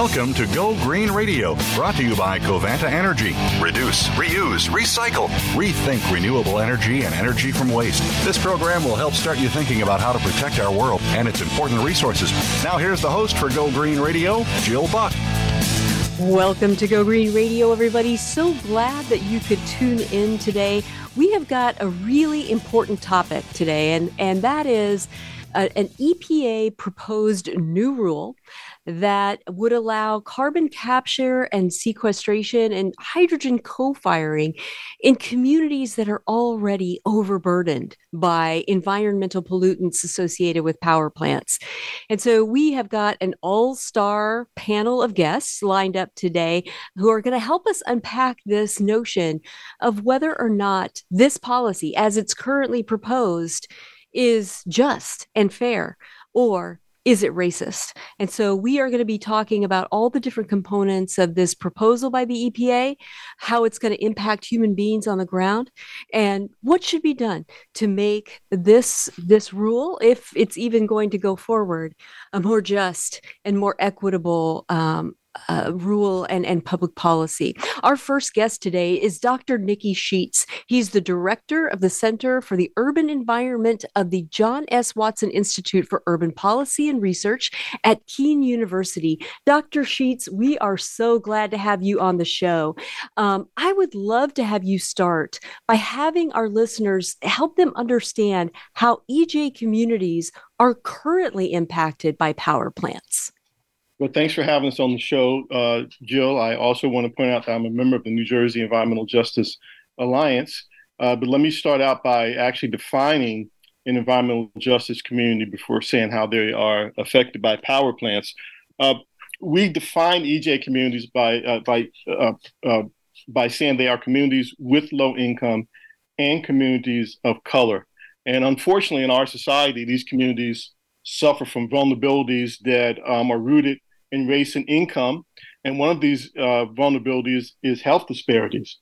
Welcome to Go Green Radio, brought to you by Covanta Energy. Reduce, reuse, recycle, rethink renewable energy and energy from waste. This program will help start you thinking about how to protect our world and its important resources. Now, here's the host for Go Green Radio, Jill Buck. Welcome to Go Green Radio, everybody. So glad that you could tune in today. We have got a really important topic today, and, and that is uh, an EPA proposed new rule that would allow carbon capture and sequestration and hydrogen co firing in communities that are already overburdened by environmental pollutants associated with power plants. And so we have got an all star panel of guests lined up today who are going to help us unpack this notion of whether or not this policy, as it's currently proposed, is just and fair or is it racist? And so we are going to be talking about all the different components of this proposal by the EPA, how it's going to impact human beings on the ground, and what should be done to make this this rule, if it's even going to go forward, a more just and more equitable um, uh, rule and, and public policy. Our first guest today is Dr. Nicky Sheats. He's the director of the Center for the Urban Environment of the John S. Watson Institute for Urban Policy and Research at Kean University. Dr. Sheats, we are so glad to have you on the show. Um, I would love to have you start by having our listeners help them understand how EJ communities are currently impacted by power plants. Well, thanks for having us on the show, uh, Jill. I also want to point out that I'm a member of the New Jersey Environmental Justice Alliance. Uh, but let me start out by actually defining an environmental justice community before saying how they are affected by power plants. Uh, we define EJ communities by uh, by uh, uh, by saying they are communities with low income and communities of color. And unfortunately, in our society, these communities suffer from vulnerabilities that um, are rooted in race and income. And one of these uh, vulnerabilities is health disparities.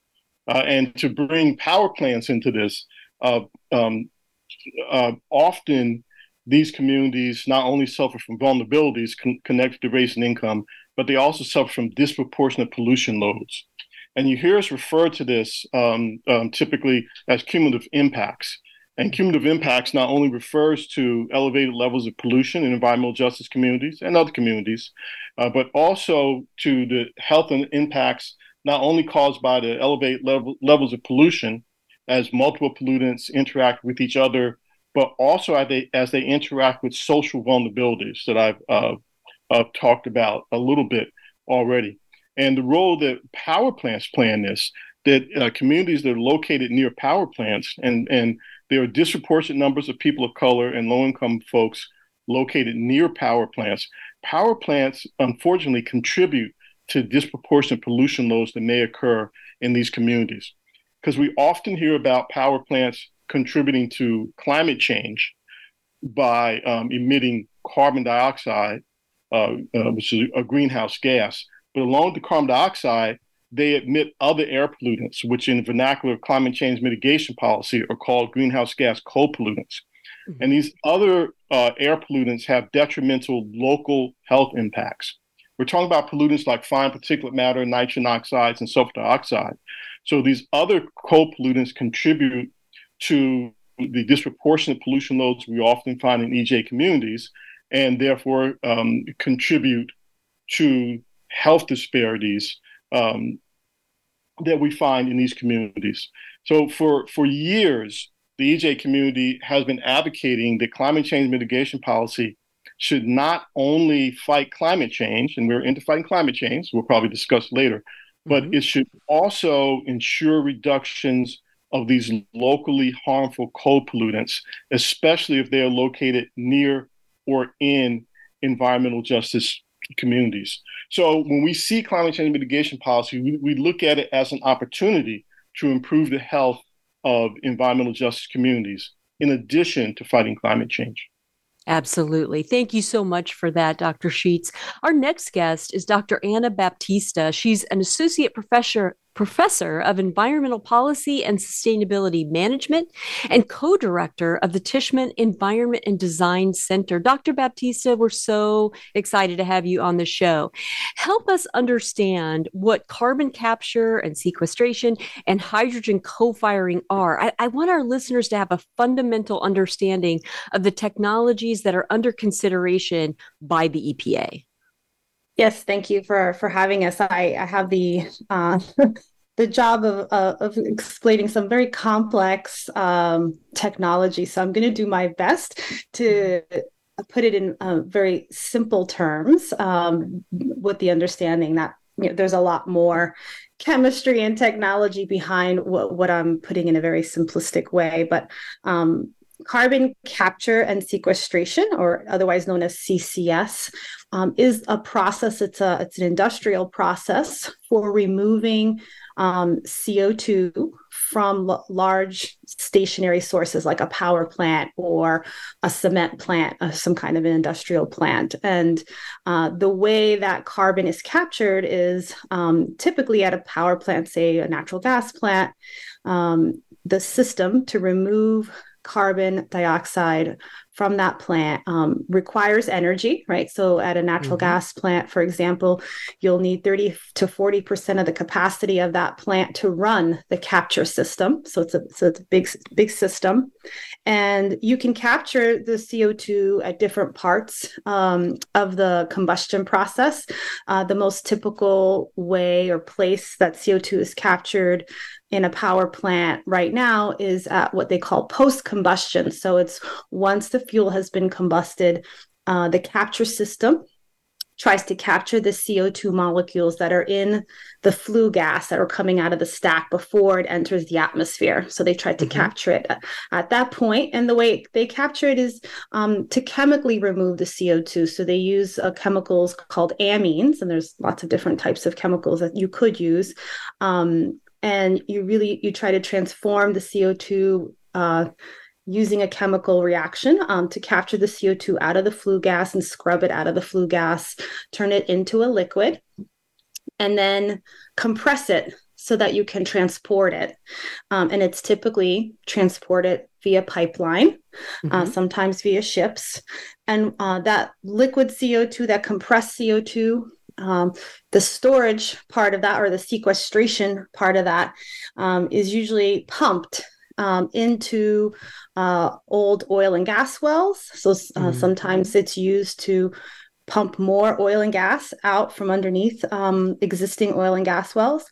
Uh, and to bring power plants into this, uh, um, uh, often these communities not only suffer from vulnerabilities con- connected to race and income, but they also suffer from disproportionate pollution loads. And you hear us refer to this um, um, typically as cumulative impacts. And cumulative impacts not only refers to elevated levels of pollution in environmental justice communities and other communities, uh, but also to the health and impacts not only caused by the elevated level, levels of pollution as multiple pollutants interact with each other, but also as they, as they interact with social vulnerabilities that I've uh, uh, talked about a little bit already. And the role that power plants play in this, that uh, communities that are located near power plants and, and there are disproportionate numbers of people of color and low income folks located near power plants. Power plants, unfortunately, contribute to disproportionate pollution loads that may occur in these communities. Because we often hear about power plants contributing to climate change by um, emitting carbon dioxide, uh, uh, which is a greenhouse gas. But along with the carbon dioxide, they emit other air pollutants, which in vernacular climate change mitigation policy are called greenhouse gas co-pollutants. Mm-hmm. And these other uh, air pollutants have detrimental local health impacts. We're talking about pollutants like fine particulate matter, nitrogen oxides, and sulfur dioxide. So these other co-pollutants contribute to the disproportionate pollution loads we often find in EJ communities, and therefore um, contribute to health disparities um, that we find in these communities. So for for years, the EJ community has been advocating that climate change mitigation policy should not only fight climate change, and we're into fighting climate change, we'll probably discuss later, but mm-hmm. it should also ensure reductions of these locally harmful co-pollutants, especially if they are located near or in environmental justice communities. So when we see climate change mitigation policy, we, we look at it as an opportunity to improve the health of environmental justice communities in addition to fighting climate change. Absolutely. Thank you so much for that, Dr. Sheats. Our next guest is Dr. Ana Baptista. She's an associate professor professor of environmental policy and sustainability management and co director of the Tishman Environment and Design Center. Dr. Baptista, we're so excited to have you on the show. Help us understand what carbon capture and sequestration and hydrogen co firing are. I, I want our listeners to have a fundamental understanding of the technologies that are under consideration by the EPA. Yes, thank you for for having us. I, I have the uh, the job of, uh, of explaining some very complex um, technology. So I'm going to do my best to put it in uh, very simple terms um, with the understanding that you know, there's a lot more chemistry and technology behind what, what I'm putting in a very simplistic way. But um, carbon capture and sequestration, or otherwise known as CCS, um, is a process. It's a it's an industrial process for removing um, CO2 from l- large stationary sources like a power plant or a cement plant, uh, some kind of an industrial plant. And uh, the way that carbon is captured is um, typically at a power plant, say a natural gas plant. Um, the system to remove carbon dioxide from that plant um, requires energy, right? So at a natural mm-hmm. gas plant, for example, you'll need 30 to 40% of the capacity of that plant to run the capture system. So it's a, so it's a big, big system. And you can capture the CO2 at different parts um, of the combustion process. Uh, the most typical way or place that CO2 is captured in a power plant right now is at what they call post combustion. So it's once the fuel has been combusted, uh, the capture system tries to capture the CO2 molecules that are in the flue gas that are coming out of the stack before it enters the atmosphere. So they try to mm-hmm. capture it at that point. And the way they capture it is um, to chemically remove the CO2. So they use uh, chemicals called amines, and there's lots of different types of chemicals that you could use. Um, and you really you try to transform the CO2 uh, using a chemical reaction um, to capture the CO2 out of the flue gas and scrub it out of the flue gas, turn it into a liquid, and then compress it so that you can transport it. Um, and it's typically transported via pipeline, uh, mm-hmm. uh, sometimes via ships. And uh, that liquid CO2, that compressed CO2, um, the storage part of that or the sequestration part of that um, is usually pumped um, into uh, old oil and gas wells. So uh, mm-hmm. sometimes it's used to pump more oil and gas out from underneath um, existing oil and gas wells,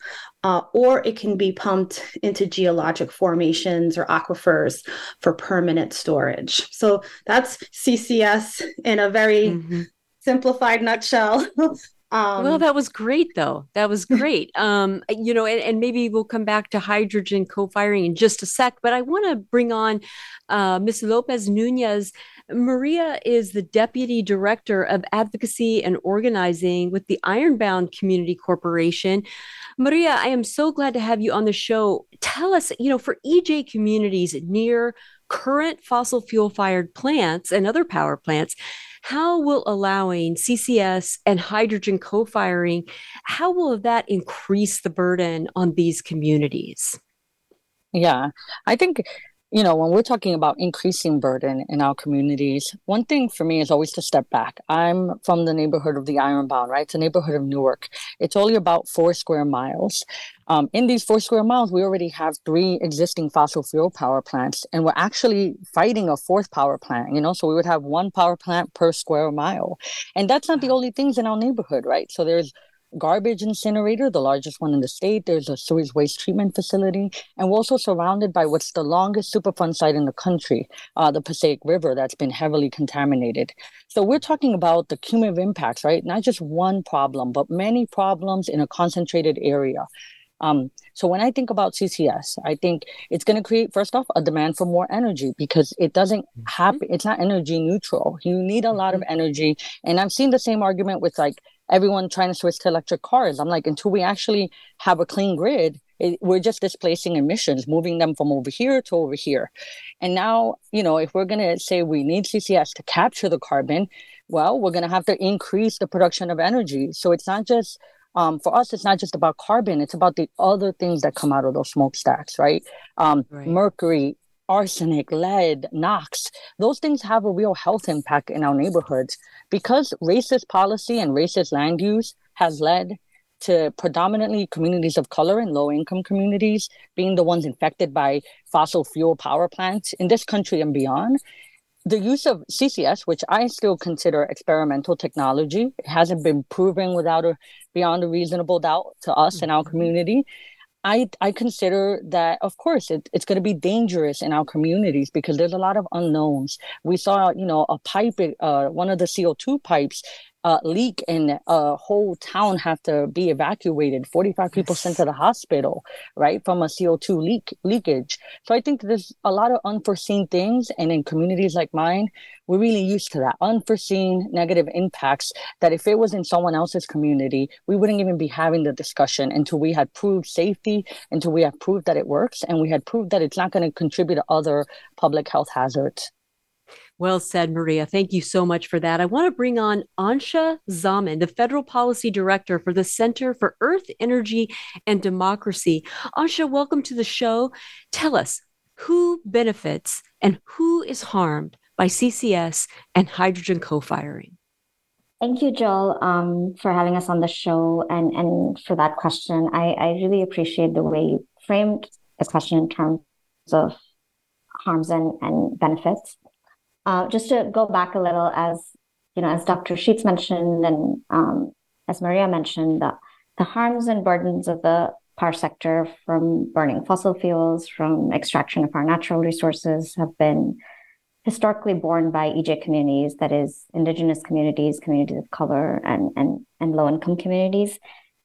uh, or it can be pumped into geologic formations or aquifers for permanent storage. So that's CCS in a very mm-hmm. simplified nutshell. Um, well, that was great, though. That was great. um, you know, and, and, maybe we'll come back to hydrogen co-firing in just a sec. But I want to bring on uh, Ms. Lopez Nunez. Maria is the deputy director of advocacy and organizing with the Ironbound Community Corporation. Maria, I am so glad to have you on the show. Tell us, you know, for EJ communities near current fossil fuel fired plants and other power plants how will allowing CCS and hydrogen co-firing, how will that increase the burden on these communities? Yeah, I think you know, when we're talking about increasing burden in our communities, one thing for me is always to step back. I'm from the neighborhood of the Ironbound, right? It's a neighborhood of Newark. It's only about four square miles. Um, in these four square miles, we already have three existing fossil fuel power plants, and we're actually fighting a fourth power plant, you know, so we would have one power plant per square mile. And that's not the only things in our neighborhood, right? So there's garbage incinerator, the largest one in the state. There's a sewage waste treatment facility. And we're also surrounded by what's the longest Superfund site in the country, uh, the Passaic River, that's been heavily contaminated. So we're talking about the cumulative impacts, right? Not just one problem, but many problems in a concentrated area. Um, so when I think about CCS, I think it's going to create first off a demand for more energy because it doesn't mm-hmm. happen. It's not energy neutral. You need a lot of mm-hmm. energy, and I've seen the same argument with like everyone trying to switch to electric cars. I'm like, until we actually have a clean grid, it, we're just displacing emissions, moving them from over here to over here. And now, you know, if we're going to say we need CCS to capture the carbon, well, we're going to have to increase the production of energy. So it's not just um, for us, it's not just about carbon; it's about the other things that come out of those smokestacks, right? Um, right. Mercury, arsenic, lead, NOx, those things have a real health impact in our neighborhoods because racist policy and racist land use has led to predominantly communities of color and low income communities being the ones infected by fossil fuel power plants in this country and beyond. The use of CCS, which I still consider experimental technology, hasn't been proven without a beyond a reasonable doubt to us in our mm-hmm. community. I, I consider that, of course, it, it's going to be dangerous in our communities because there's a lot of unknowns. We saw, you know, a pipe, uh, one of the CO2 pipes uh, leak and a whole town have to be evacuated. 45 people sent to the hospital, right, from a CO2 leak leakage. So I think there's a lot of unforeseen things. And in communities like mine, we're really used to that unforeseen negative impacts that if it was in someone else's community, we wouldn't even be having the discussion until we had proved safety, until we had proved that it works, and we had proved that it's not going to contribute to other public health hazards. Well said, Maria. Thank you so much for that. I want to bring on Ansha Zaman, the Federal Policy Director for the Center for Earth, Energy, and Democracy. Ansha, welcome to the show. Tell us who benefits and who is harmed by CCS and hydrogen co firing? Thank you, Joel, um, for having us on the show and, and for that question. I, I really appreciate the way you framed the question in terms of harms and, and benefits. Uh, just to go back a little, as you know, as Dr. Sheats mentioned, and um, as Maria mentioned, the, the harms and burdens of the power sector from burning fossil fuels, from extraction of our natural resources, have been historically borne by EJ communities, that is, indigenous communities, communities of color, and and and low income communities.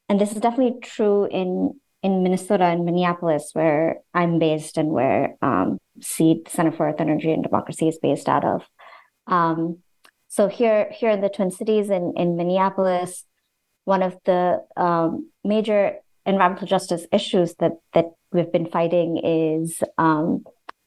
And this is definitely true in in Minnesota and Minneapolis, where I'm based and where um, CEED, Center for Earth Energy and Democracy, is based out of. Um, so here, here in the Twin Cities in, in Minneapolis, one of the um, major environmental justice issues that that we've been fighting is um,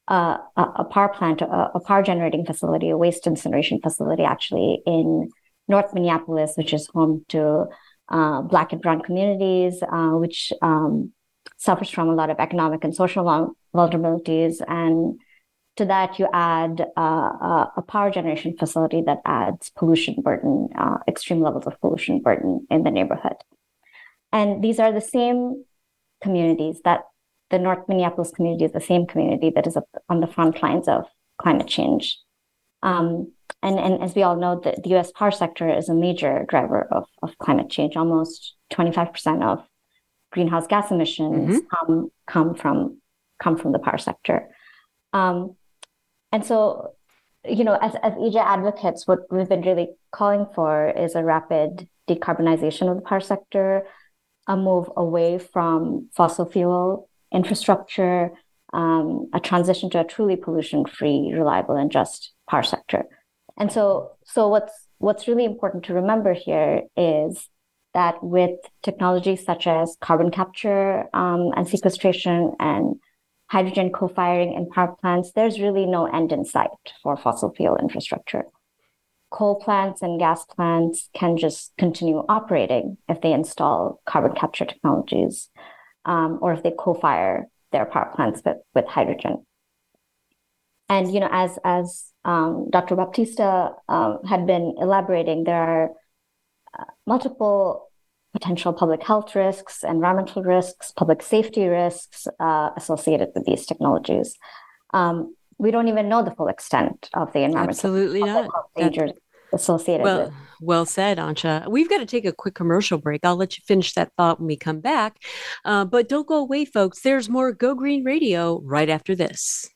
a, a, power plant, a, a, power generating facility, a waste incineration facility, actually in North Minneapolis, which is home to uh, Black and Brown communities, uh, which um, suffers from a lot of economic and social vulnerabilities. And to that, you add uh, a power generation facility that adds pollution burden, uh, extreme levels of pollution burden in the neighborhood. And these are the same communities that the North Minneapolis community is the same community that is on the front lines of climate change. Um, and, and as we all know, the, the US power sector is a major driver of, of climate change. Almost 25% of greenhouse gas emissions mm-hmm. come, come from come from the power sector. Um, and so, you know, as, as EJ advocates, what we've been really calling for is a rapid decarbonization of the power sector, a move away from fossil fuel infrastructure, um, a transition to a truly pollution-free, reliable, and just power sector. And so, so what's what's really important to remember here is that with technologies such as carbon capture um, and sequestration and hydrogen co-firing in power plants, there's really no end in sight for fossil fuel infrastructure. Coal plants and gas plants can just continue operating if they install carbon capture technologies um, or if they co-fire their power plants with, with hydrogen. And you know, as as um, Dr. Baptista uh, had been elaborating, there are uh, multiple potential public health risks, environmental risks, public safety risks uh, associated with these technologies. Um, we don't even know the full extent of the environmental absolutely not dangers associated well, with. Well said, Ansha. We've got to take a quick commercial break. I'll let you finish that thought when we come back. Uh, but don't go away, folks. There's more Go Green Radio right after this.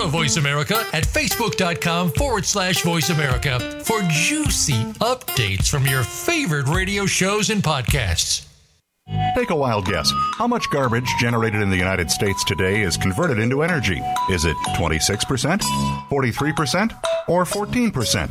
Follow Voice America at facebook.com forward slash voice America for juicy updates from your favorite radio shows and podcasts. Take a wild guess. How much garbage generated in the United States today is converted into energy? Is it 26%, 43%, or 14%?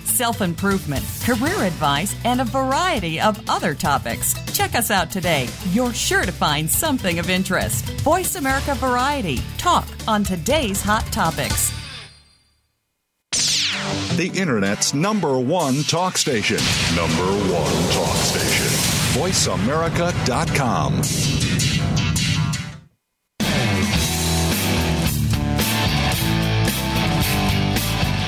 self improvement, career advice, and a variety of other topics. Check us out today. You're sure to find something of interest. Voice America Variety. Talk on today's hot topics. The Internet's number one talk station. Number one talk station. VoiceAmerica.com.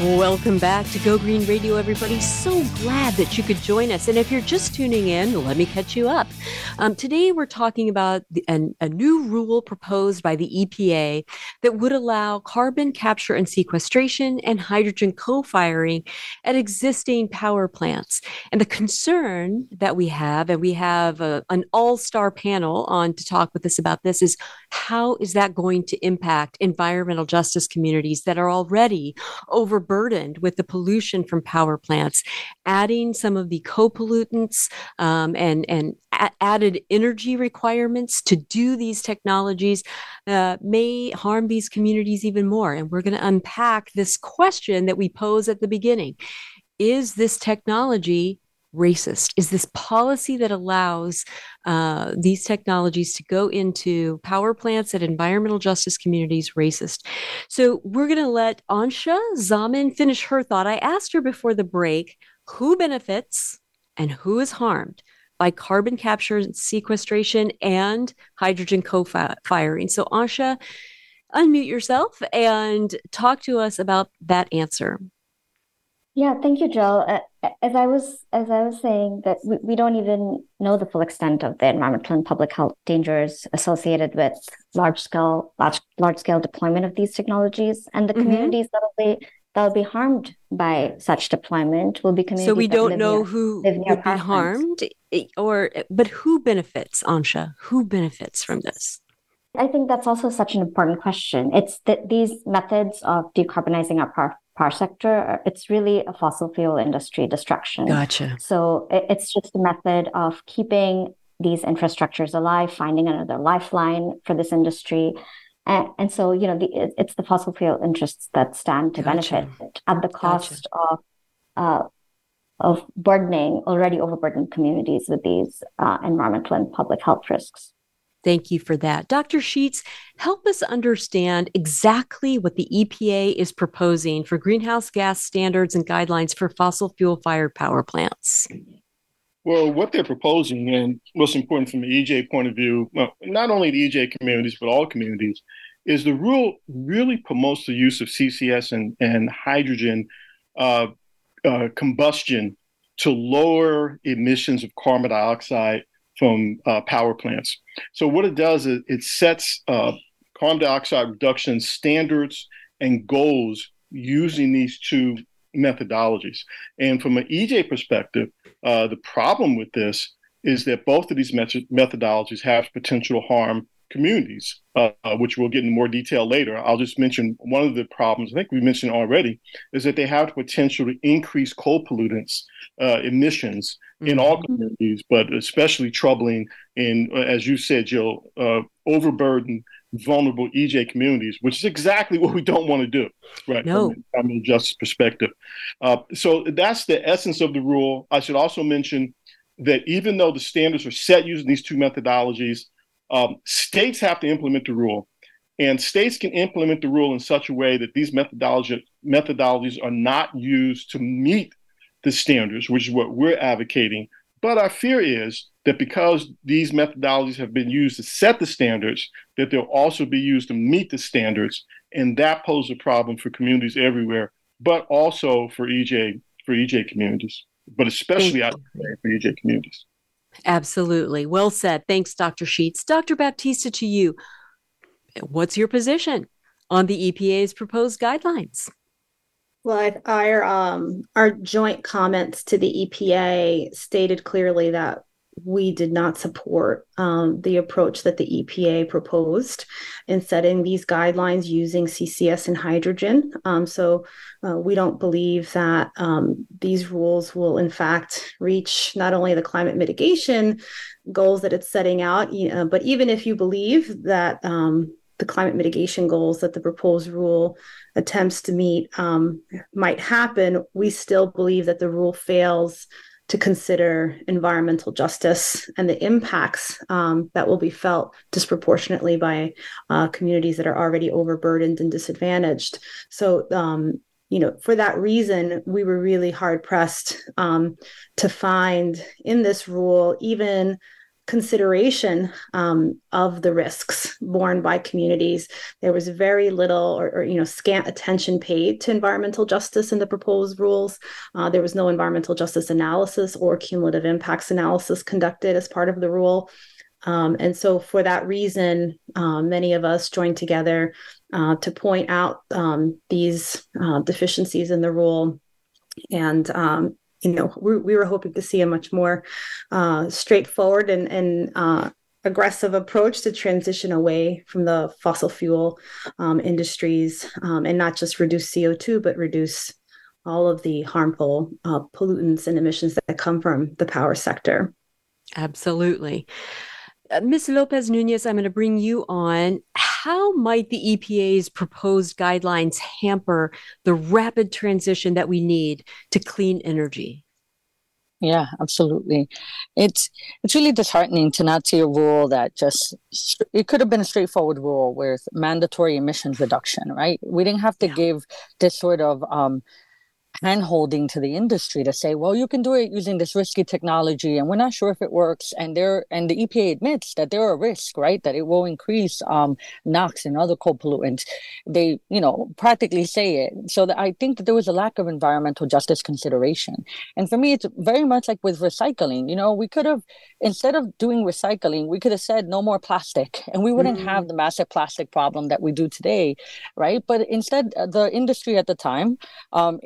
Welcome back to Go Green Radio, everybody. So glad that you could join us. And if you're just tuning in, let me catch you up. Um, today, we're talking about the, an, a new rule proposed by the EPA that would allow carbon capture and sequestration and hydrogen co firing at existing power plants. And the concern that we have, and we have a, an all star panel on to talk with us about this, is how is that going to impact environmental justice communities that are already over burdened with the pollution from power plants, adding some of the co-pollutants um, and and a- added energy requirements to do these technologies uh, may harm these communities even more. And we're going to unpack this question that we pose at the beginning: Is this technology racist? Is this policy that allows uh, these technologies to go into power plants at environmental justice communities racist? So we're going to let Ansha Zaman finish her thought. I asked her before the break who benefits and who is harmed by carbon capture and sequestration and hydrogen co-firing. So Ansha, unmute yourself and talk to us about that answer. Yeah, thank you, Jill. Uh, as I was as I was saying that we, we don't even know the full extent of the environmental and public health dangers associated with large scale large large scale deployment of these technologies, and the mm-hmm. communities that'll be that'll be harmed by such deployment will be communities. So we don't know near, who would be harmed, or but who benefits, Ansha? Who benefits from this? I think that's also such an important question. It's that these methods of decarbonizing our power, sector, it's really a fossil fuel industry destruction. Gotcha. So it's just a method of keeping these infrastructures alive, finding another lifeline for this industry. And, and so, you know, the, it's the fossil fuel interests that stand to gotcha. benefit at the cost gotcha. of uh, of burdening already overburdened communities with these uh, environmental and public health risks. Thank you for that. Dr. Sheats, help us understand exactly what the EPA is proposing for greenhouse gas standards and guidelines for fossil fuel fired power plants. Well, what they're proposing, and what's important from the EJ point of view, well, not only the EJ communities, but all communities, is the rule really promotes the use of CCS and, and hydrogen uh, uh, combustion to lower emissions of carbon dioxide from uh, power plants. So what it does is it sets uh, carbon dioxide reduction standards and goals using these two methodologies. And from an EJ perspective, uh, the problem with this is that both of these methodologies have potential harm communities, uh, which we'll get in more detail later. I'll just mention one of the problems, I think we mentioned already, is that they have the potential to increase co-pollutants uh, emissions in all mm-hmm. communities, but especially troubling in, as you said, Jill, uh, overburdened vulnerable EJ communities, which is exactly what we don't want to do, right? No. From a justice perspective. Uh, so that's the essence of the rule. I should also mention that even though the standards are set using these two methodologies, um, states have to implement the rule. And states can implement the rule in such a way that these methodology, methodologies are not used to meet the standards, which is what we're advocating. But our fear is that because these methodologies have been used to set the standards, that they'll also be used to meet the standards, and that poses a problem for communities everywhere, but also for EJ for EJ communities, but especially out for EJ communities. Absolutely. Well said. Thanks, Dr. Sheats. Dr. Baptista, to you. What's your position on the EPA's proposed guidelines? Well, our um, our joint comments to the EPA stated clearly that we did not support um, the approach that the EPA proposed in setting these guidelines using CCS and hydrogen. Um, so uh, we don't believe that um, these rules will, in fact, reach not only the climate mitigation goals that it's setting out, uh, but even if you believe that um, the climate mitigation goals that the proposed rule attempts to meet um, might happen, we still believe that the rule fails to consider environmental justice and the impacts um, that will be felt disproportionately by uh, communities that are already overburdened and disadvantaged. So, um, you know, for that reason, we were really hard pressed um, to find in this rule even consideration um, of the risks borne by communities. There was very little or, or, you know scant attention paid to environmental justice in the proposed rules. Uh, there was no environmental justice analysis or cumulative impacts analysis conducted as part of the rule. Um, and so, for that reason, uh, many of us joined together uh, to point out um, these uh, deficiencies in the rule and um, you know, we, we were hoping to see a much more uh, straightforward and, and uh, aggressive approach to transition away from the fossil fuel um, industries um, and not just reduce CO2, but reduce all of the harmful uh, pollutants and emissions that come from the power sector. Absolutely. Uh, Ms. Lopez Nunez, I'm going to bring you on. How might the EPA's proposed guidelines hamper the rapid transition that we need to clean energy? Yeah, absolutely. It's it's really disheartening to not see a rule that just it could have been a straightforward rule with mandatory emissions reduction, right? We didn't have to yeah. give this sort of um, hand holding to the industry to say, well, you can do it using this risky technology and we're not sure if it works. And there and the EPA admits that there are risks, right? That it will increase um, NOx and other co-pollutants. They, you know, practically say it. So that I think that there was a lack of environmental justice consideration. And for me, it's very much like with recycling. You know, we could have instead of doing recycling, we could have said no more plastic and we wouldn't mm. have the massive plastic problem that we do today, right? But instead, uh, the industry at the time, um,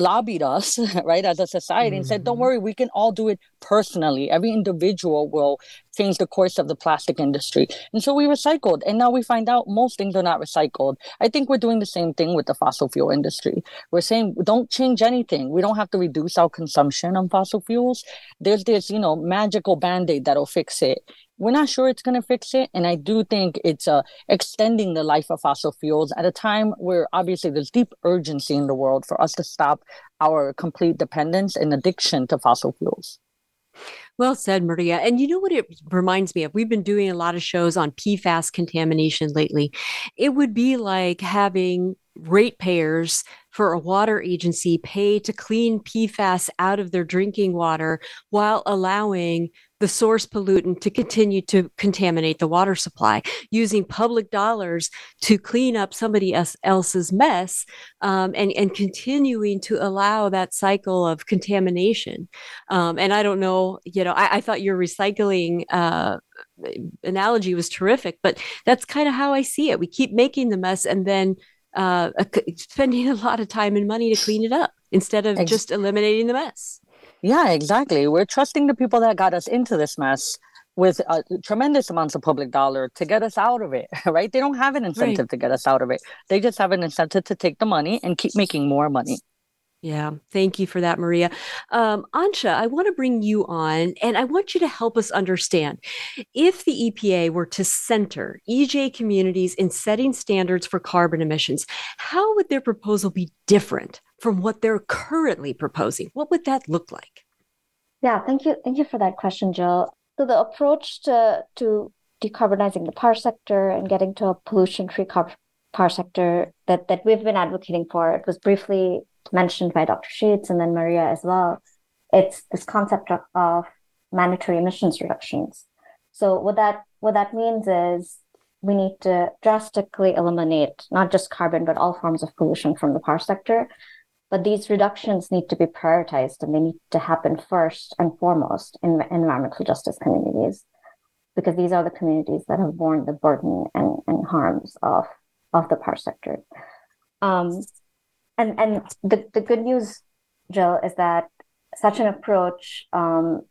lobbied us, right, as a society mm-hmm. and said, don't mm-hmm. worry, we can all do it personally. Every individual will change the course of the plastic industry. And so we recycled. And now we find out most things are not recycled. I think we're doing the same thing with the fossil fuel industry. We're saying, don't change anything. We don't have to reduce our consumption on fossil fuels. There's this, you know, magical band aid that'll fix it we're not sure it's going to fix it. And I do think it's uh, extending the life of fossil fuels at a time where obviously there's deep urgency in the world for us to stop our complete dependence and addiction to fossil fuels. Well said, Maria. And you know what it reminds me of? We've been doing a lot of shows on PFAS contamination lately. It would be like having ratepayers for a water agency pay to clean PFAS out of their drinking water while allowing the source pollutant to continue to contaminate the water supply, using public dollars to clean up somebody else's mess, um, and and continuing to allow that cycle of contamination. Um, and I don't know, you know, I, I thought your recycling. Uh, analogy was terrific but that's kind of how i see it we keep making the mess and then uh, spending a lot of time and money to clean it up instead of Ex- just eliminating the mess yeah, exactly. We're trusting the people that got us into this mess with uh, tremendous amounts of public dollar to get us out of it, right? They don't have an incentive right. to get us out of it. They just have an incentive to take the money and keep making more money. Yeah, thank you for that, Maria. Um, Ansha, I want to bring you on and I want you to help us understand if the EPA were to center EJ communities in setting standards for carbon emissions, how would their proposal be different from what they're currently proposing? What would that look like? Yeah, thank you. Thank you for that question, Jill. So the approach to, to decarbonizing the power sector and getting to a pollution-free power sector that, that we've been advocating for, it was briefly mentioned by Dr. Sheats and then Maria as well, it's this concept of, of mandatory emissions reductions. So what that what that means is we need to drastically eliminate not just carbon but all forms of pollution from the power sector. But these reductions need to be prioritized and they need to happen first and foremost in environmental justice communities, because these are the communities that have borne the burden and, and harms of, of the power sector. Um, and and the, the good news, Jill, is that such an approach um,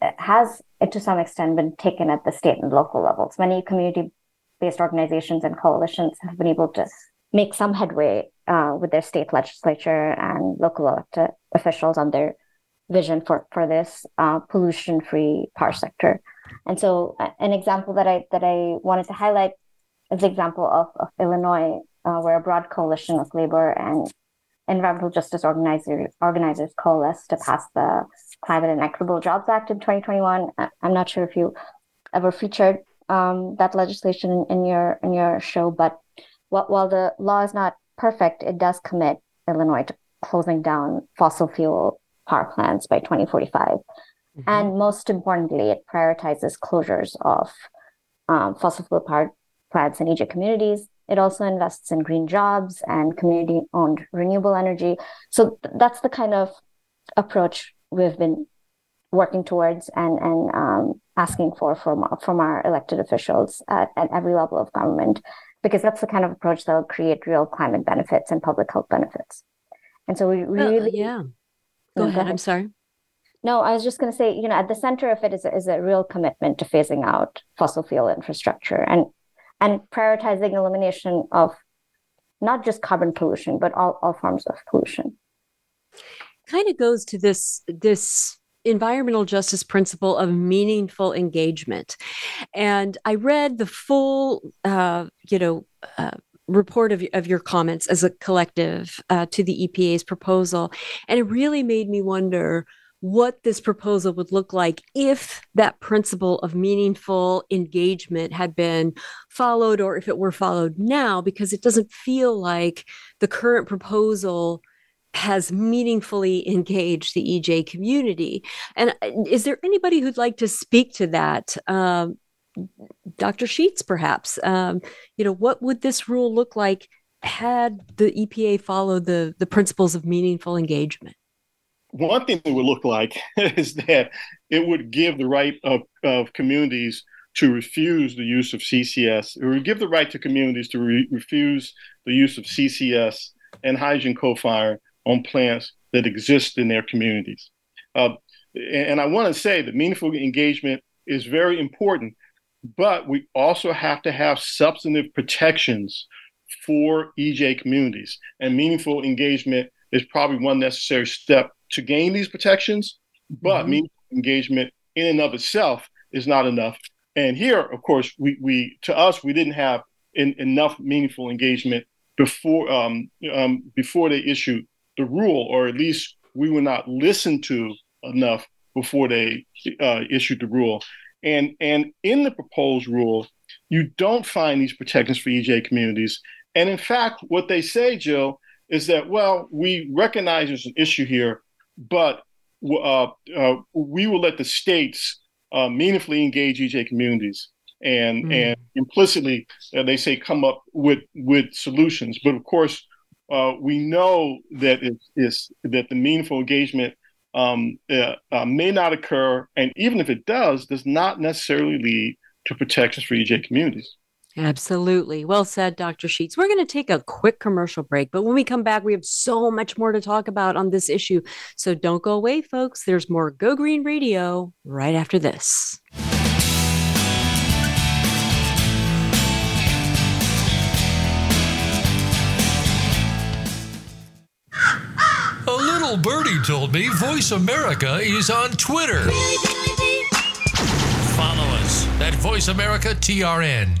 has, to some extent, been taken at the state and local levels. Many community based organizations and coalitions have been able to make some headway uh, with their state legislature and local elected officials on their vision for, for this uh, pollution free power sector. And so, an example that I that I wanted to highlight is the example of, of Illinois, uh, where a broad coalition of labor and environmental justice organizer, organizers coalesced to pass the Climate and Equitable Jobs Act in 2021. I'm not sure if you ever featured um, that legislation in, your in your show, but while the law is not perfect, it does commit Illinois to closing down fossil fuel power plants by 2045. Mm-hmm. And most importantly, it prioritizes closures of um, fossil fuel power plants in EJ communities it also invests in green jobs and community owned renewable energy. So th- that's the kind of approach we've been working towards and, and um, asking for from, from our elected officials at, at every level of government, because that's the kind of approach that will create real climate benefits and public health benefits. And so we really. yeah. Go, ahead. go ahead. I'm sorry. No, I was just going to say, you know, at the center of it is, is a real commitment to phasing out fossil fuel infrastructure. And and prioritizing elimination of not just carbon pollution, but all, all forms of pollution. Kind of goes to this this environmental justice principle of meaningful engagement. And I read the full, uh, you know, uh, report of, of your comments as a collective uh, to the EPA's proposal. And it really made me wonder what this proposal would look like if that principle of meaningful engagement had been followed or if it were followed now, because it doesn't feel like the current proposal has meaningfully engaged the EJ community. And uh, is there anybody who'd like to speak to that? Um, Dr. Sheats, perhaps. Um, you know, what would this rule look like had the EPA followed the the principles of meaningful engagement? One thing it would look like is that it would give the right of, of communities to refuse the use of CCS. It would give the right to communities to re- refuse the use of CCS and hydrogen co-fire on plants that exist in their communities. Uh, and I want to say that meaningful engagement is very important, but we also have to have substantive protections for EJ communities. And meaningful engagement is probably one necessary step to gain these protections, but mm-hmm. meaningful engagement in and of itself is not enough. And here, of course, we, we to us we didn't have in, enough meaningful engagement before um, um, before they issued the rule, or at least we were not listened to enough before they uh, issued the rule. And and in the proposed rule, you don't find these protections for EJ communities. And in fact, what they say, Jill, is that well, we recognize there's an issue here, but uh, uh, we will let the states uh, meaningfully engage EJ communities and mm. and implicitly uh, they say come up with with solutions. But of course, uh, we know that it is that the meaningful engagement um, uh, may not occur, and even if it does, does not necessarily lead to protections for EJ communities. Absolutely. Well said, Dr. Sheats. We're going to take a quick commercial break, but when we come back, we have so much more to talk about on this issue. So don't go away, folks. There's more Go Green Radio right after this. A Little Birdie told me Voice America is on Twitter. Follow us at Voice America TRN.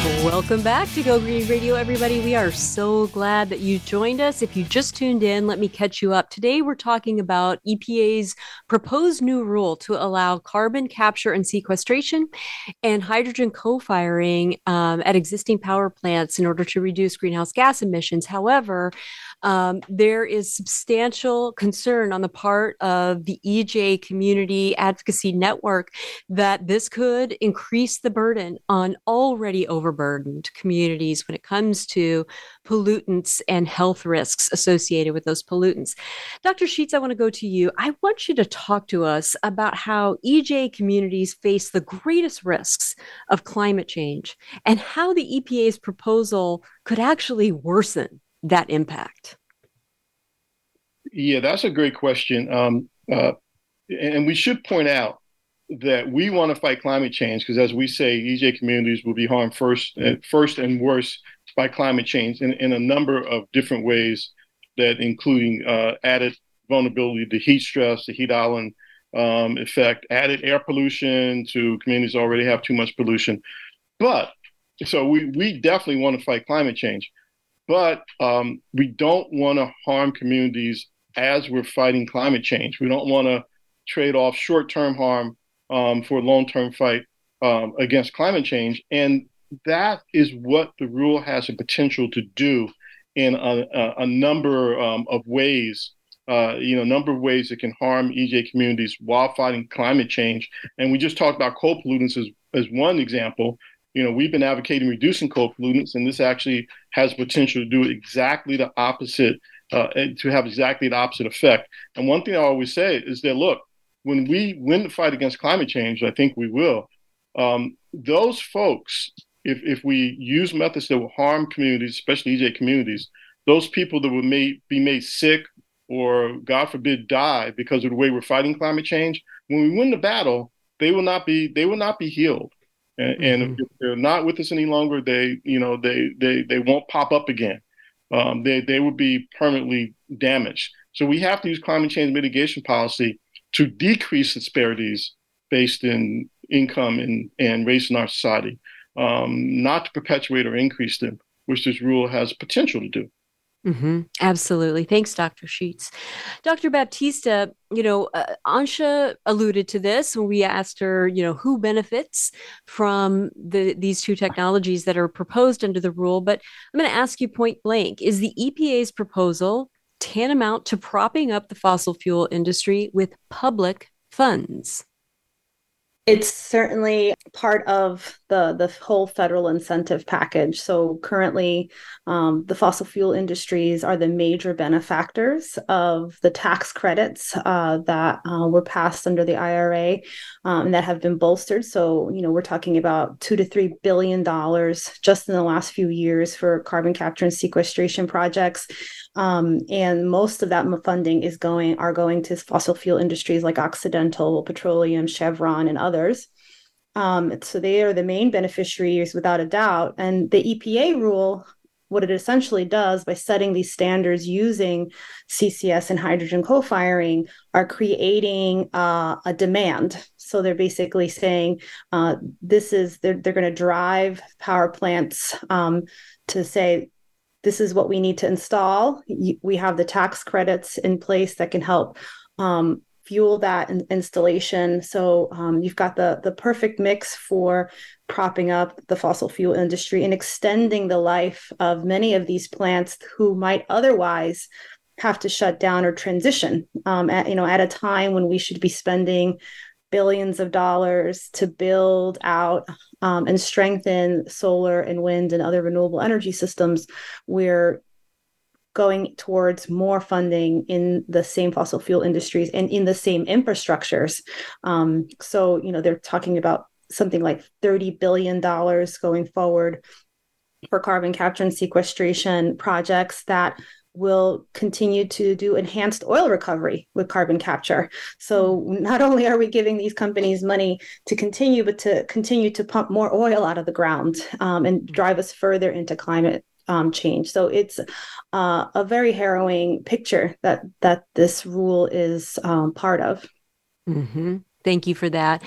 Welcome back to Go Green Radio, everybody. We are so glad that you joined us. If you just tuned in, let me catch you up. Today, we're talking about EPA's proposed new rule to allow carbon capture and sequestration and hydrogen co firing um, at existing power plants in order to reduce greenhouse gas emissions. However, um, there is substantial concern on the part of the EJ Community Advocacy Network that this could increase the burden on already overburdened communities when it comes to pollutants and health risks associated with those pollutants. Dr. Sheats, I want to go to you. I want you to talk to us about how EJ communities face the greatest risks of climate change and how the EPA's proposal could actually worsen that impact? Yeah, that's a great question. Um, uh, and we should point out that we want to fight climate change because, as we say, EJ communities will be harmed first, uh, first and worst by climate change in, in a number of different ways, that including uh, added vulnerability to heat stress, the heat island um, effect, added air pollution to communities already have too much pollution. But so we, we definitely want to fight climate change but um, we don't want to harm communities as we're fighting climate change. We don't want to trade off short term harm um, for long term fight um, against climate change. And that is what the rule has the potential to do in a, a, number um, of ways. Uh, you know, a number of ways it can harm EJ communities while fighting climate change. And we just talked about co-pollutants as, as one example you know, we've been advocating reducing co-pollutants, and this actually has potential to do exactly the opposite, uh, to have exactly the opposite effect. And one thing I always say is that look, when we win the fight against climate change, I think we will. Um, those folks, if if we use methods that will harm communities, especially EJ communities, those people that will may, be made sick or God forbid die because of the way we're fighting climate change, when we win the battle, they will not be they will not be healed and, mm-hmm. if they're not with us any longer, they you know they they they won't pop up again. Um, they they would be permanently damaged. So we have to use climate change mitigation policy to decrease disparities based in income and, and race in our society, um, not to perpetuate or increase them, which this rule has potential to do. Mm-hmm. Absolutely. Thanks, Dr. Sheats. Dr. Baptista, you know, uh, Ansha alluded to this when we asked her, you know, who benefits from the these two technologies that are proposed under the rule. But I'm going to ask you point blank is the EPA's proposal tantamount to propping up the fossil fuel industry with public funds? It's certainly part of the the whole federal incentive package. So currently, um, the fossil fuel industries are the major benefactors of the tax credits uh, that uh, were passed under the IRA um, that have been bolstered. So you know we're talking about two to three billion dollars just in the last few years for carbon capture and sequestration projects. Um, and most of that funding is going are going to fossil fuel industries like Occidental Petroleum, Chevron, and others. Um, so they are the main beneficiaries without a doubt. And the EPA rule, what it essentially does by setting these standards using CCS and hydrogen co-firing, are creating uh, a demand. So they're basically saying uh, this is they're they're going to drive power plants um, to say this is what we need to install. We have the tax credits in place that can help um, fuel that in- installation. So um, you've got the the perfect mix for propping up the fossil fuel industry and extending the life of many of these plants who might otherwise have to shut down or transition um, at you know at a time when we should be spending billions of dollars to build out um, and strengthen solar and wind and other renewable energy systems, we're going towards more funding in the same fossil fuel industries and in the same infrastructures. Um, so, you know, they're talking about something like $30 billion going forward for carbon capture and sequestration projects that will continue to do enhanced oil recovery with carbon capture. So hmm. not only are we giving these companies money to continue, but to continue to pump more oil out of the ground um, and hmm. drive us further into climate um, change. So it's uh, a very harrowing picture that that this rule is um, part of. Mm-hmm. Thank you for that.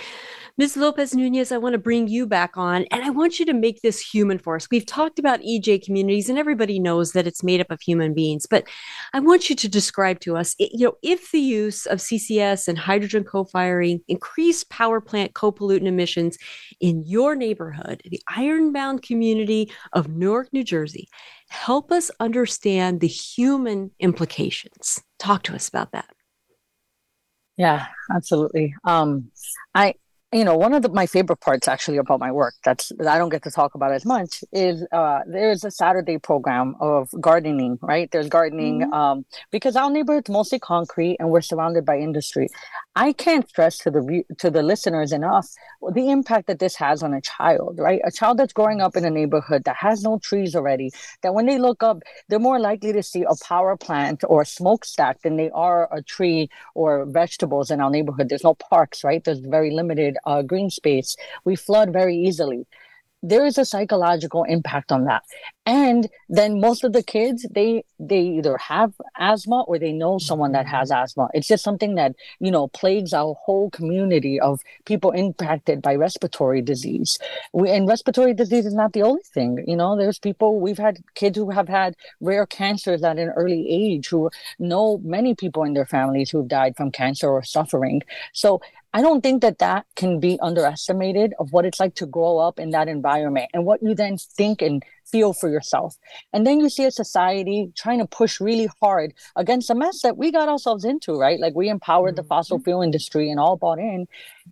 Ms. Lopez Nunez, I want to bring you back on and I want you to make this human for us. We've talked about EJ communities and everybody knows that it's made up of human beings, but I want you to describe to us, you know, if the use of CCS and hydrogen co-firing increase power plant co-pollutant emissions in your neighborhood, the Ironbound community of Newark, New Jersey, help us understand the human implications. Talk to us about that. Yeah, absolutely. Um, I you know, one of the, my favorite parts actually about my work that's that I don't get to talk about as much is uh, there's a Saturday program of gardening, right? There's gardening mm-hmm. um, because our neighborhood's mostly concrete and we're surrounded by industry. I can't stress to the to the listeners enough the impact that this has on a child, right? A child that's growing up in a neighborhood that has no trees already, that when they look up, they're more likely to see a power plant or a smokestack than they are a tree or vegetables in our neighborhood. There's no parks, right? There's very limited uh, green space. We flood very easily there is a psychological impact on that and then most of the kids they they either have asthma or they know someone that has mm-hmm. asthma it's just something that you know plagues our whole community of people impacted by respiratory disease we, and respiratory disease is not the only thing you know there's people we've had kids who have had rare cancers at an early age who know many people in their families who've died from cancer or suffering so I don't think that that can be underestimated of what it's like to grow up in that environment. And what you then think and feel for yourself. And then you see a society trying to push really hard against a mess that we got ourselves into, right? Like we empowered mm-hmm. the fossil fuel industry and all bought in.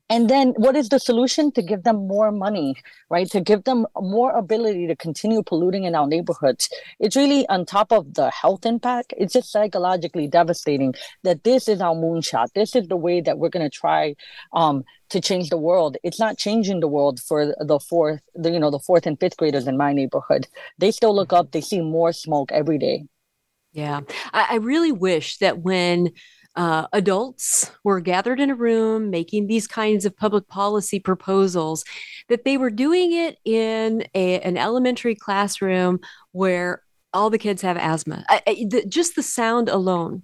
And then what is the solution? To give them more money, right? To give them more ability to continue polluting in our neighborhoods. It's really on top of the health impact, it's just psychologically devastating that this is our moonshot. This is the way that we're going to try um, to change the world. It's not changing the world for the fourth, the, you know, the fourth and fifth graders in my neighborhood. They still look up, they see more smoke every day. Yeah. I, I really wish that when uh, adults were gathered in a room making these kinds of public policy proposals, that they were doing it in a, an elementary classroom where all the kids have asthma. I, I, the, just the sound alone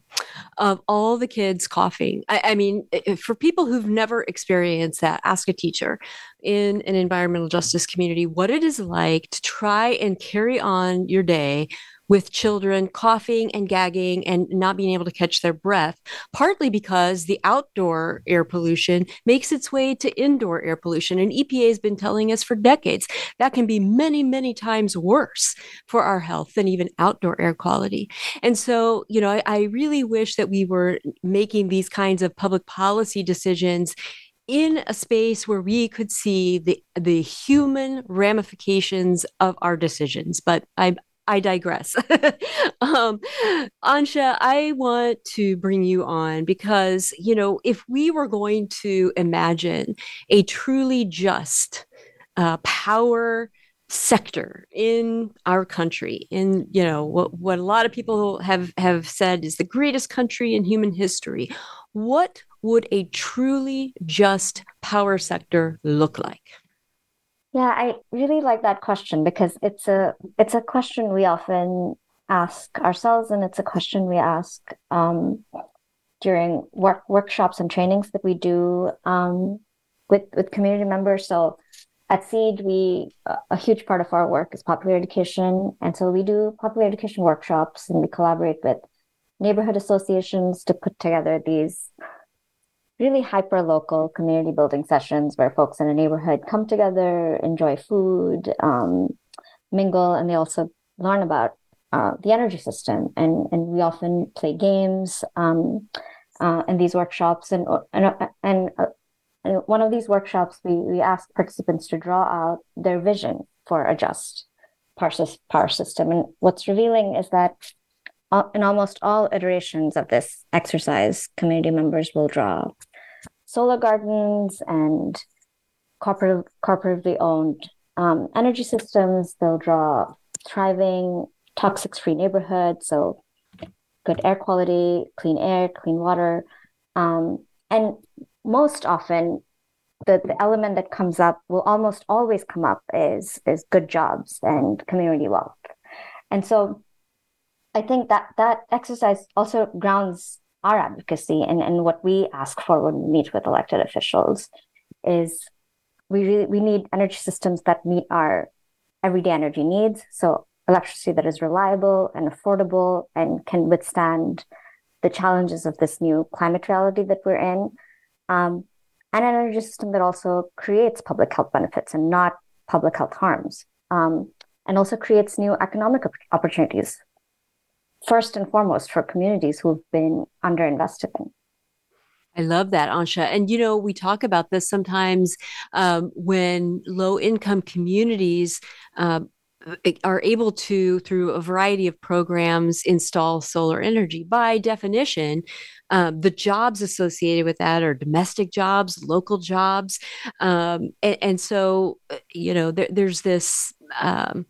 of all the kids coughing. I, I, mean, for people who've never experienced that, ask a teacher in an environmental justice community what it is like to try and carry on your day with children coughing and gagging and not being able to catch their breath, partly because the outdoor air pollution makes its way to indoor air pollution. And EPA has been telling us for decades that can be many, many times worse for our health than even outdoor air quality. And so, you know, I, I really wish that we were making these kinds of public policy decisions in a space where we could see the the human ramifications of our decisions. But I I digress. um, Ansha, I want to bring you on because you know if we were going to imagine a truly just uh, power sector in our country in you know what what a lot of people have have said is the greatest country in human history what would a truly just power sector look like yeah i really like that question because it's a it's a question we often ask ourselves and it's a question we ask um, during work workshops and trainings that we do um, with with community members. So at CEED, we a huge part of our work is popular education, and so we do popular education workshops, and we collaborate with neighborhood associations to put together these really hyper local community building sessions where folks in a neighborhood come together, enjoy food, um, mingle, and they also learn about uh, the energy system. And and we often play games um, uh, in these workshops, and and and uh, and one of these workshops, we, we asked participants to draw out their vision for a just power system. And what's revealing is that uh, in almost all iterations of this exercise, community members will draw solar gardens and corporate, corporatively owned um, energy systems. They'll draw thriving, toxic free neighborhoods. So good air quality, clean air, clean water. Um, and most often the, the element that comes up will almost always come up is is good jobs and community wealth and so i think that that exercise also grounds our advocacy and, and what we ask for when we meet with elected officials is we really we need energy systems that meet our everyday energy needs. So electricity that is reliable and affordable and can withstand the challenges of this new climate reality that we're in. Um, and an energy system that also creates public health benefits and not public health harms, um, and also creates new economic opportunities, first and foremost for communities who've been underinvested in. I love that, Ansha. And, you know, we talk about this sometimes um, when low income communities um, are able to, through a variety of programs, install solar energy. By definition, um, the jobs associated with that are domestic jobs, local jobs. Um, and, and, so, uh, you know, there, there's this um,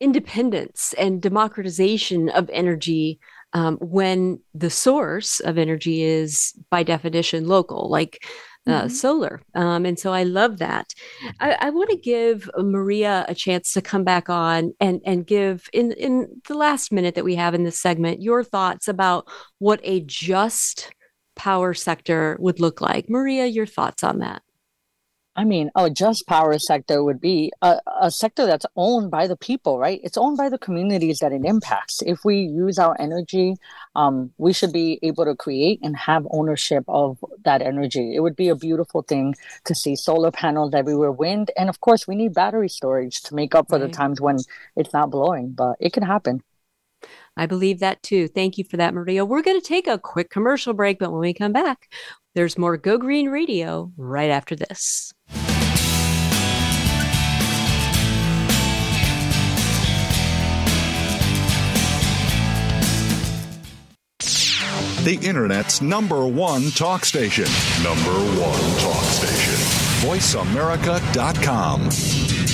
independence and democratization of energy um, when the source of energy is, by definition, local. Like, uh, mm-hmm. solar. Um, and so I love that. I, I want to give Maria a chance to come back on and and give in in the last minute that we have in this segment your thoughts about what a just power sector would look like. Maria, your thoughts on that? I mean, a just power sector would be a, a sector that's owned by the people, right? It's owned by the communities that it impacts. If we use our energy, um, we should be able to create and have ownership of that energy. It would be a beautiful thing to see solar panels everywhere, wind, and of course, we need battery storage to make up for right. the times when it's not blowing, but it can happen. I believe that too. Thank you for that, Maria. We're going to take a quick commercial break, but when we come back, there's more Go Green Radio right after this. The Internet's number one talk station. Number one talk station. VoiceAmerica.com.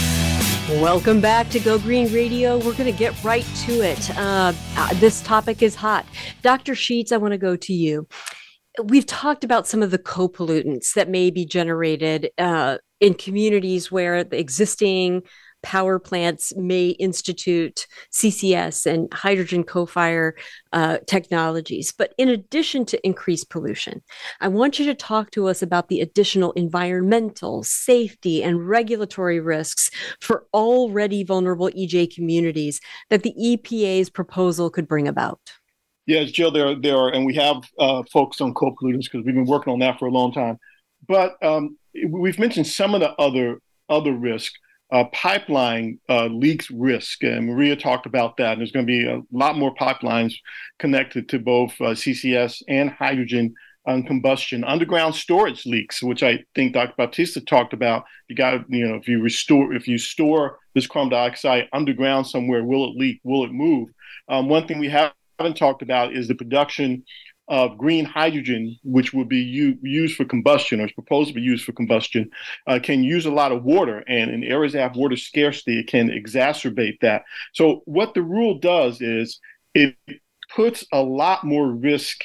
Welcome back to Go Green Radio. We're going to get right to it. Uh, uh, this topic is hot. Dr. Sheats, I want to go to you. We've talked about some of the co pollutants that may be generated uh, in communities where the existing power plants may institute CCS and hydrogen co fire uh, technologies. But in addition to increased pollution, I want you to talk to us about the additional environmental, safety, and regulatory risks for already vulnerable EJ communities that the EPA's proposal could bring about. Yes, Jill, there, there are, and we have uh, focused on co-pollutants because we've been working on that for a long time. But um, we've mentioned some of the other other risks uh, pipeline uh, leaks risk, and Maria talked about that. And there's going to be a lot more pipelines connected to both uh, CCS and hydrogen on combustion. Underground storage leaks, which I think Dr. Baptista talked about. You got, you know, if you restore, if you store this carbon dioxide underground somewhere, will it leak? Will it move? Um, one thing we haven't talked about is the production of green hydrogen, which will be u- used for combustion or is proposed to be used for combustion, uh, can use a lot of water. And in areas that have water scarcity, it can exacerbate that. So, what the rule does is it puts a lot more risk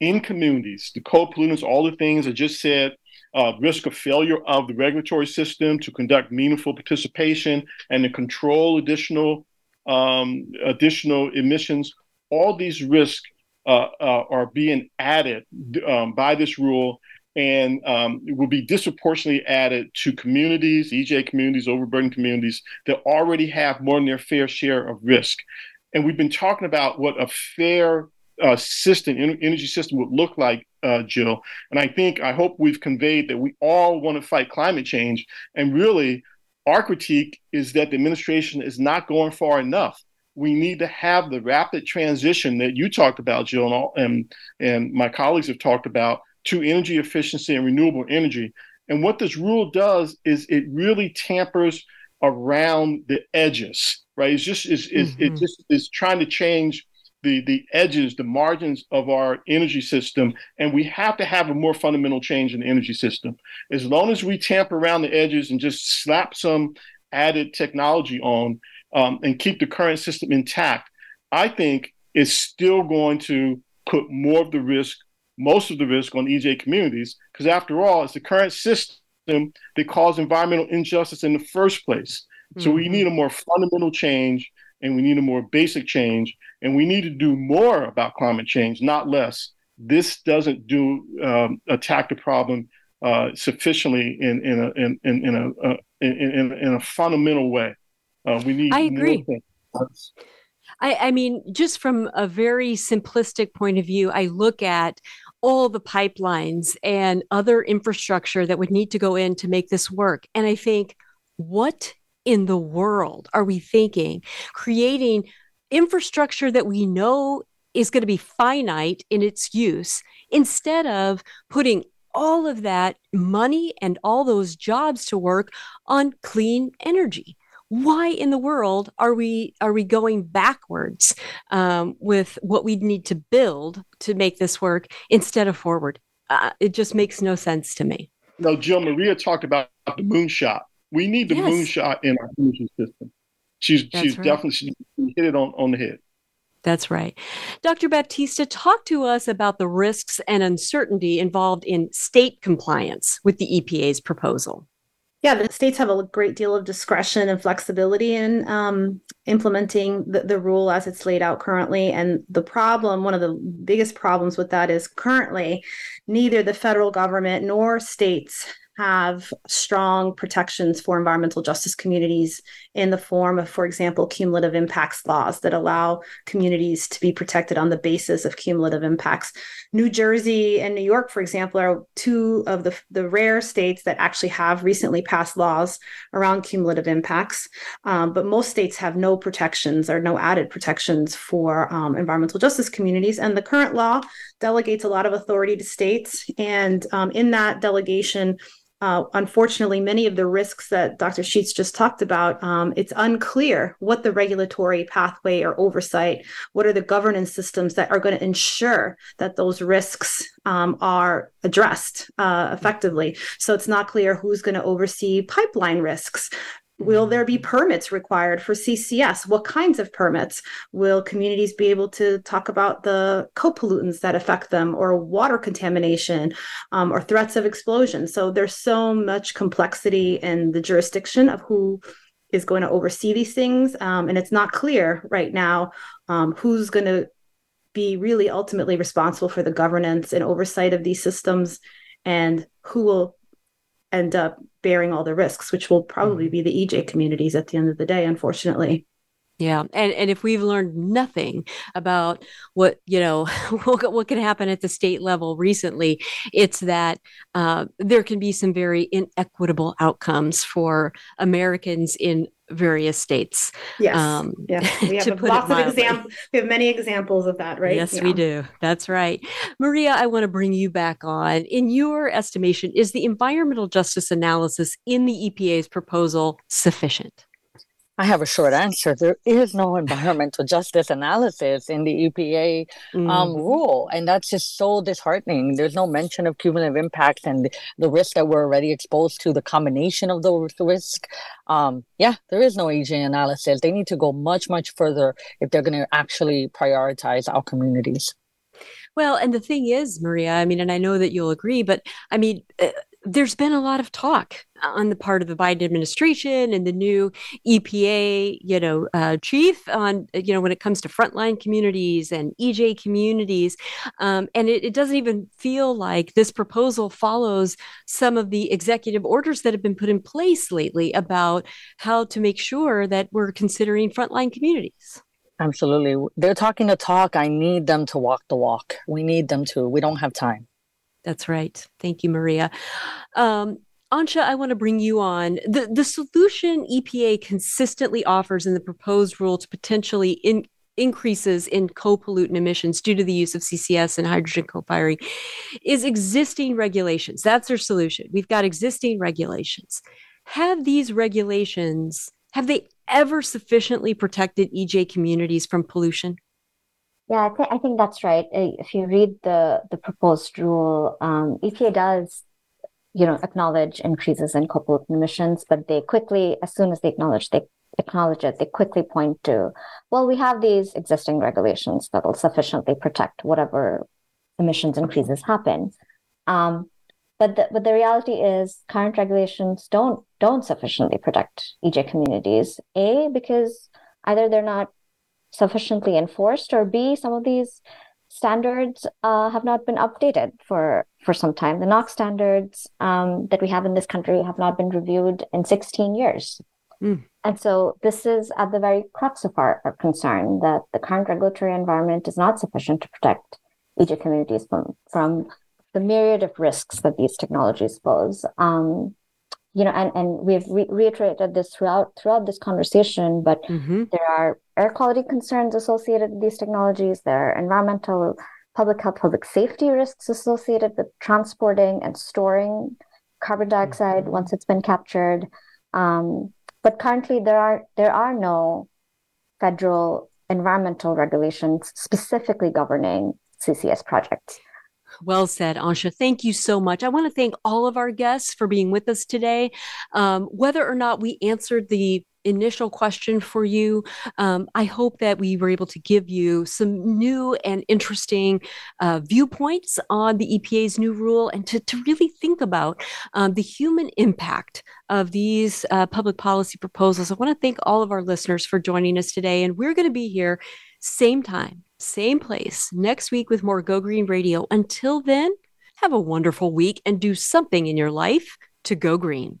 in communities. The co pollutants, all the things I just said, uh, risk of failure of the regulatory system to conduct meaningful participation and to control additional um, additional emissions. All these risks uh, uh, are being added um, by this rule and um, will be disproportionately added to communities, EJ communities, overburdened communities that already have more than their fair share of risk. And we've been talking about what a fair uh, system, energy system would look like, uh, Jill. And I think, I hope we've conveyed that we all want to fight climate change. And really, our critique is that the administration is not going far enough we need to have the rapid transition that you talked about, Jill, and, all, and, and my colleagues have talked about to energy efficiency and renewable energy. And what this rule does is it really tampers around the edges, right? It's just it's, mm-hmm. it just is trying to change the the edges, the margins of our energy system, and we have to have a more fundamental change in the energy system. As long as we tamper around the edges and just slap some added technology on, um, and keep the current system intact, I think is still going to put more of the risk, most of the risk on EJ communities, because after all, it's the current system that caused environmental injustice in the first place. Mm-hmm. So we mm-hmm. need a more fundamental change and we need a more basic change and we need to do more about climate change, not less. This doesn't do um, attack the problem uh, sufficiently in in a in in, in a uh, in, in, in a fundamental way. Uh, we need. I agree. I, I mean, just from a very simplistic point of view, I look at all the pipelines and other infrastructure that would need to go in to make this work. And I think, what in the world are we thinking? Creating infrastructure that we know is going to be finite in its use instead of putting all of that money and all those jobs to work on clean energy why in the world are we are we going backwards um, with what we need to build to make this work instead of forward? Uh, it just makes no sense to me. No, Jill Maria talked about the moonshot. We need the yes. moonshot in our energy system. She's That's she's right. definitely she hit it on, on the head. That's right. Dr. Baptista, talk to us about the risks and uncertainty involved in state compliance with the EPA's proposal. Yeah, the states have a great deal of discretion and flexibility in um, implementing the, the rule as it's laid out currently. And the problem, one of the biggest problems with that is currently neither the federal government nor states have strong protections for environmental justice communities in the form of, for example, cumulative impacts laws that allow communities to be protected on the basis of cumulative impacts. New Jersey and New York, for example, are two of the, the rare states that actually have recently passed laws around cumulative impacts. Um, but most states have no protections or no added protections for um, environmental justice communities. And the current law delegates a lot of authority to states. And um, in that delegation, uh, unfortunately, many of the risks that Dr. Sheats just talked about, um, it's unclear what the regulatory pathway or oversight, what are the governance systems that are going to ensure that those risks um, are addressed uh, effectively. So it's not clear who's going to oversee pipeline risks, Will there be permits required for CCS? What kinds of permits? Will communities be able to talk about the co-pollutants that affect them or water contamination um, or threats of explosion? So there's so much complexity in the jurisdiction of who is going to oversee these things. Um, and it's not clear right now um, who's going to be really ultimately responsible for the governance and oversight of these systems and who will end up bearing all the risks, which will probably mm-hmm. be the EJ communities at the end of the day, unfortunately. Yeah, and and if we've learned nothing about what you know what, what can happen at the state level recently, it's that uh, there can be some very inequitable outcomes for Americans in various states. Yes. Um, yeah. We have lots of examples. We have many examples of that, right? Yes, yeah. we do. That's right. Maria, I want to bring you back on. In your estimation, is the environmental justice analysis in the EPA's proposal sufficient? I have a short answer. There is no environmental justice analysis in the EPA um, mm. rule, and that's just so disheartening. There's no mention of cumulative impacts and the, the risk that we're already exposed to, the combination of those risks. Um, yeah, there is no EJ analysis. They need to go much, much further if they're going to actually prioritize our communities. Well, and the thing is, Maria, I mean, and I know that you'll agree, but I mean, uh, there's been a lot of talk on the part of the Biden administration and the new EPA, you know, uh, chief on, you know, when it comes to frontline communities and EJ communities. Um, and it, it, doesn't even feel like this proposal follows some of the executive orders that have been put in place lately about how to make sure that we're considering frontline communities. Absolutely. They're talking the talk. I need them to walk the walk. We need them to. We don't have time. That's right. Thank you, Maria. Um, Ansha, I want to bring you on. The, the solution EPA consistently offers in the proposed rule to potentially in, increases in co-pollutant emissions due to the use of CCS and hydrogen co-firing is existing regulations. That's their solution. We've got existing regulations. Have these regulations, have they ever sufficiently protected EJ communities from pollution? Yeah, I, th- I think that's right. If you read the the proposed rule, um, EPA does, you know, acknowledge increases in co-pollutant emissions, but they quickly, as soon as they acknowledge they acknowledge it, they quickly point to, well, we have these existing regulations that will sufficiently protect whatever emissions increases happen. Um, but the, but the reality is current regulations don't don't sufficiently protect EJ communities. A because either they're not sufficiently enforced, or B, some of these standards uh, have not been updated for for some time. The NOx standards um, that we have in this country have not been reviewed in 16 years. Mm. And so this is at the very crux of our, our, concern that the current regulatory environment is not sufficient to protect EJ communities from from the myriad of risks that these technologies pose. Um, you know, and, and we've re- reiterated this throughout throughout this conversation, but mm-hmm. there are air quality concerns associated with these technologies. There are environmental, public health, public safety risks associated with transporting and storing carbon dioxide mm-hmm. once it's been captured. Um, but currently, there are there are no federal environmental regulations specifically governing CCS projects. Well said, Ansha. Thank you so much. I want to thank all of our guests for being with us today. Um, whether or not we answered the initial question for you. Um, I hope that we were able to give you some new and interesting uh, viewpoints on the EPA's new rule and to, to really think about um, the human impact of these uh, public policy proposals. I want to thank all of our listeners for joining us today. And we're going to be here same time, same place next week with more Go Green Radio. Until then, have a wonderful week and do something in your life to go green.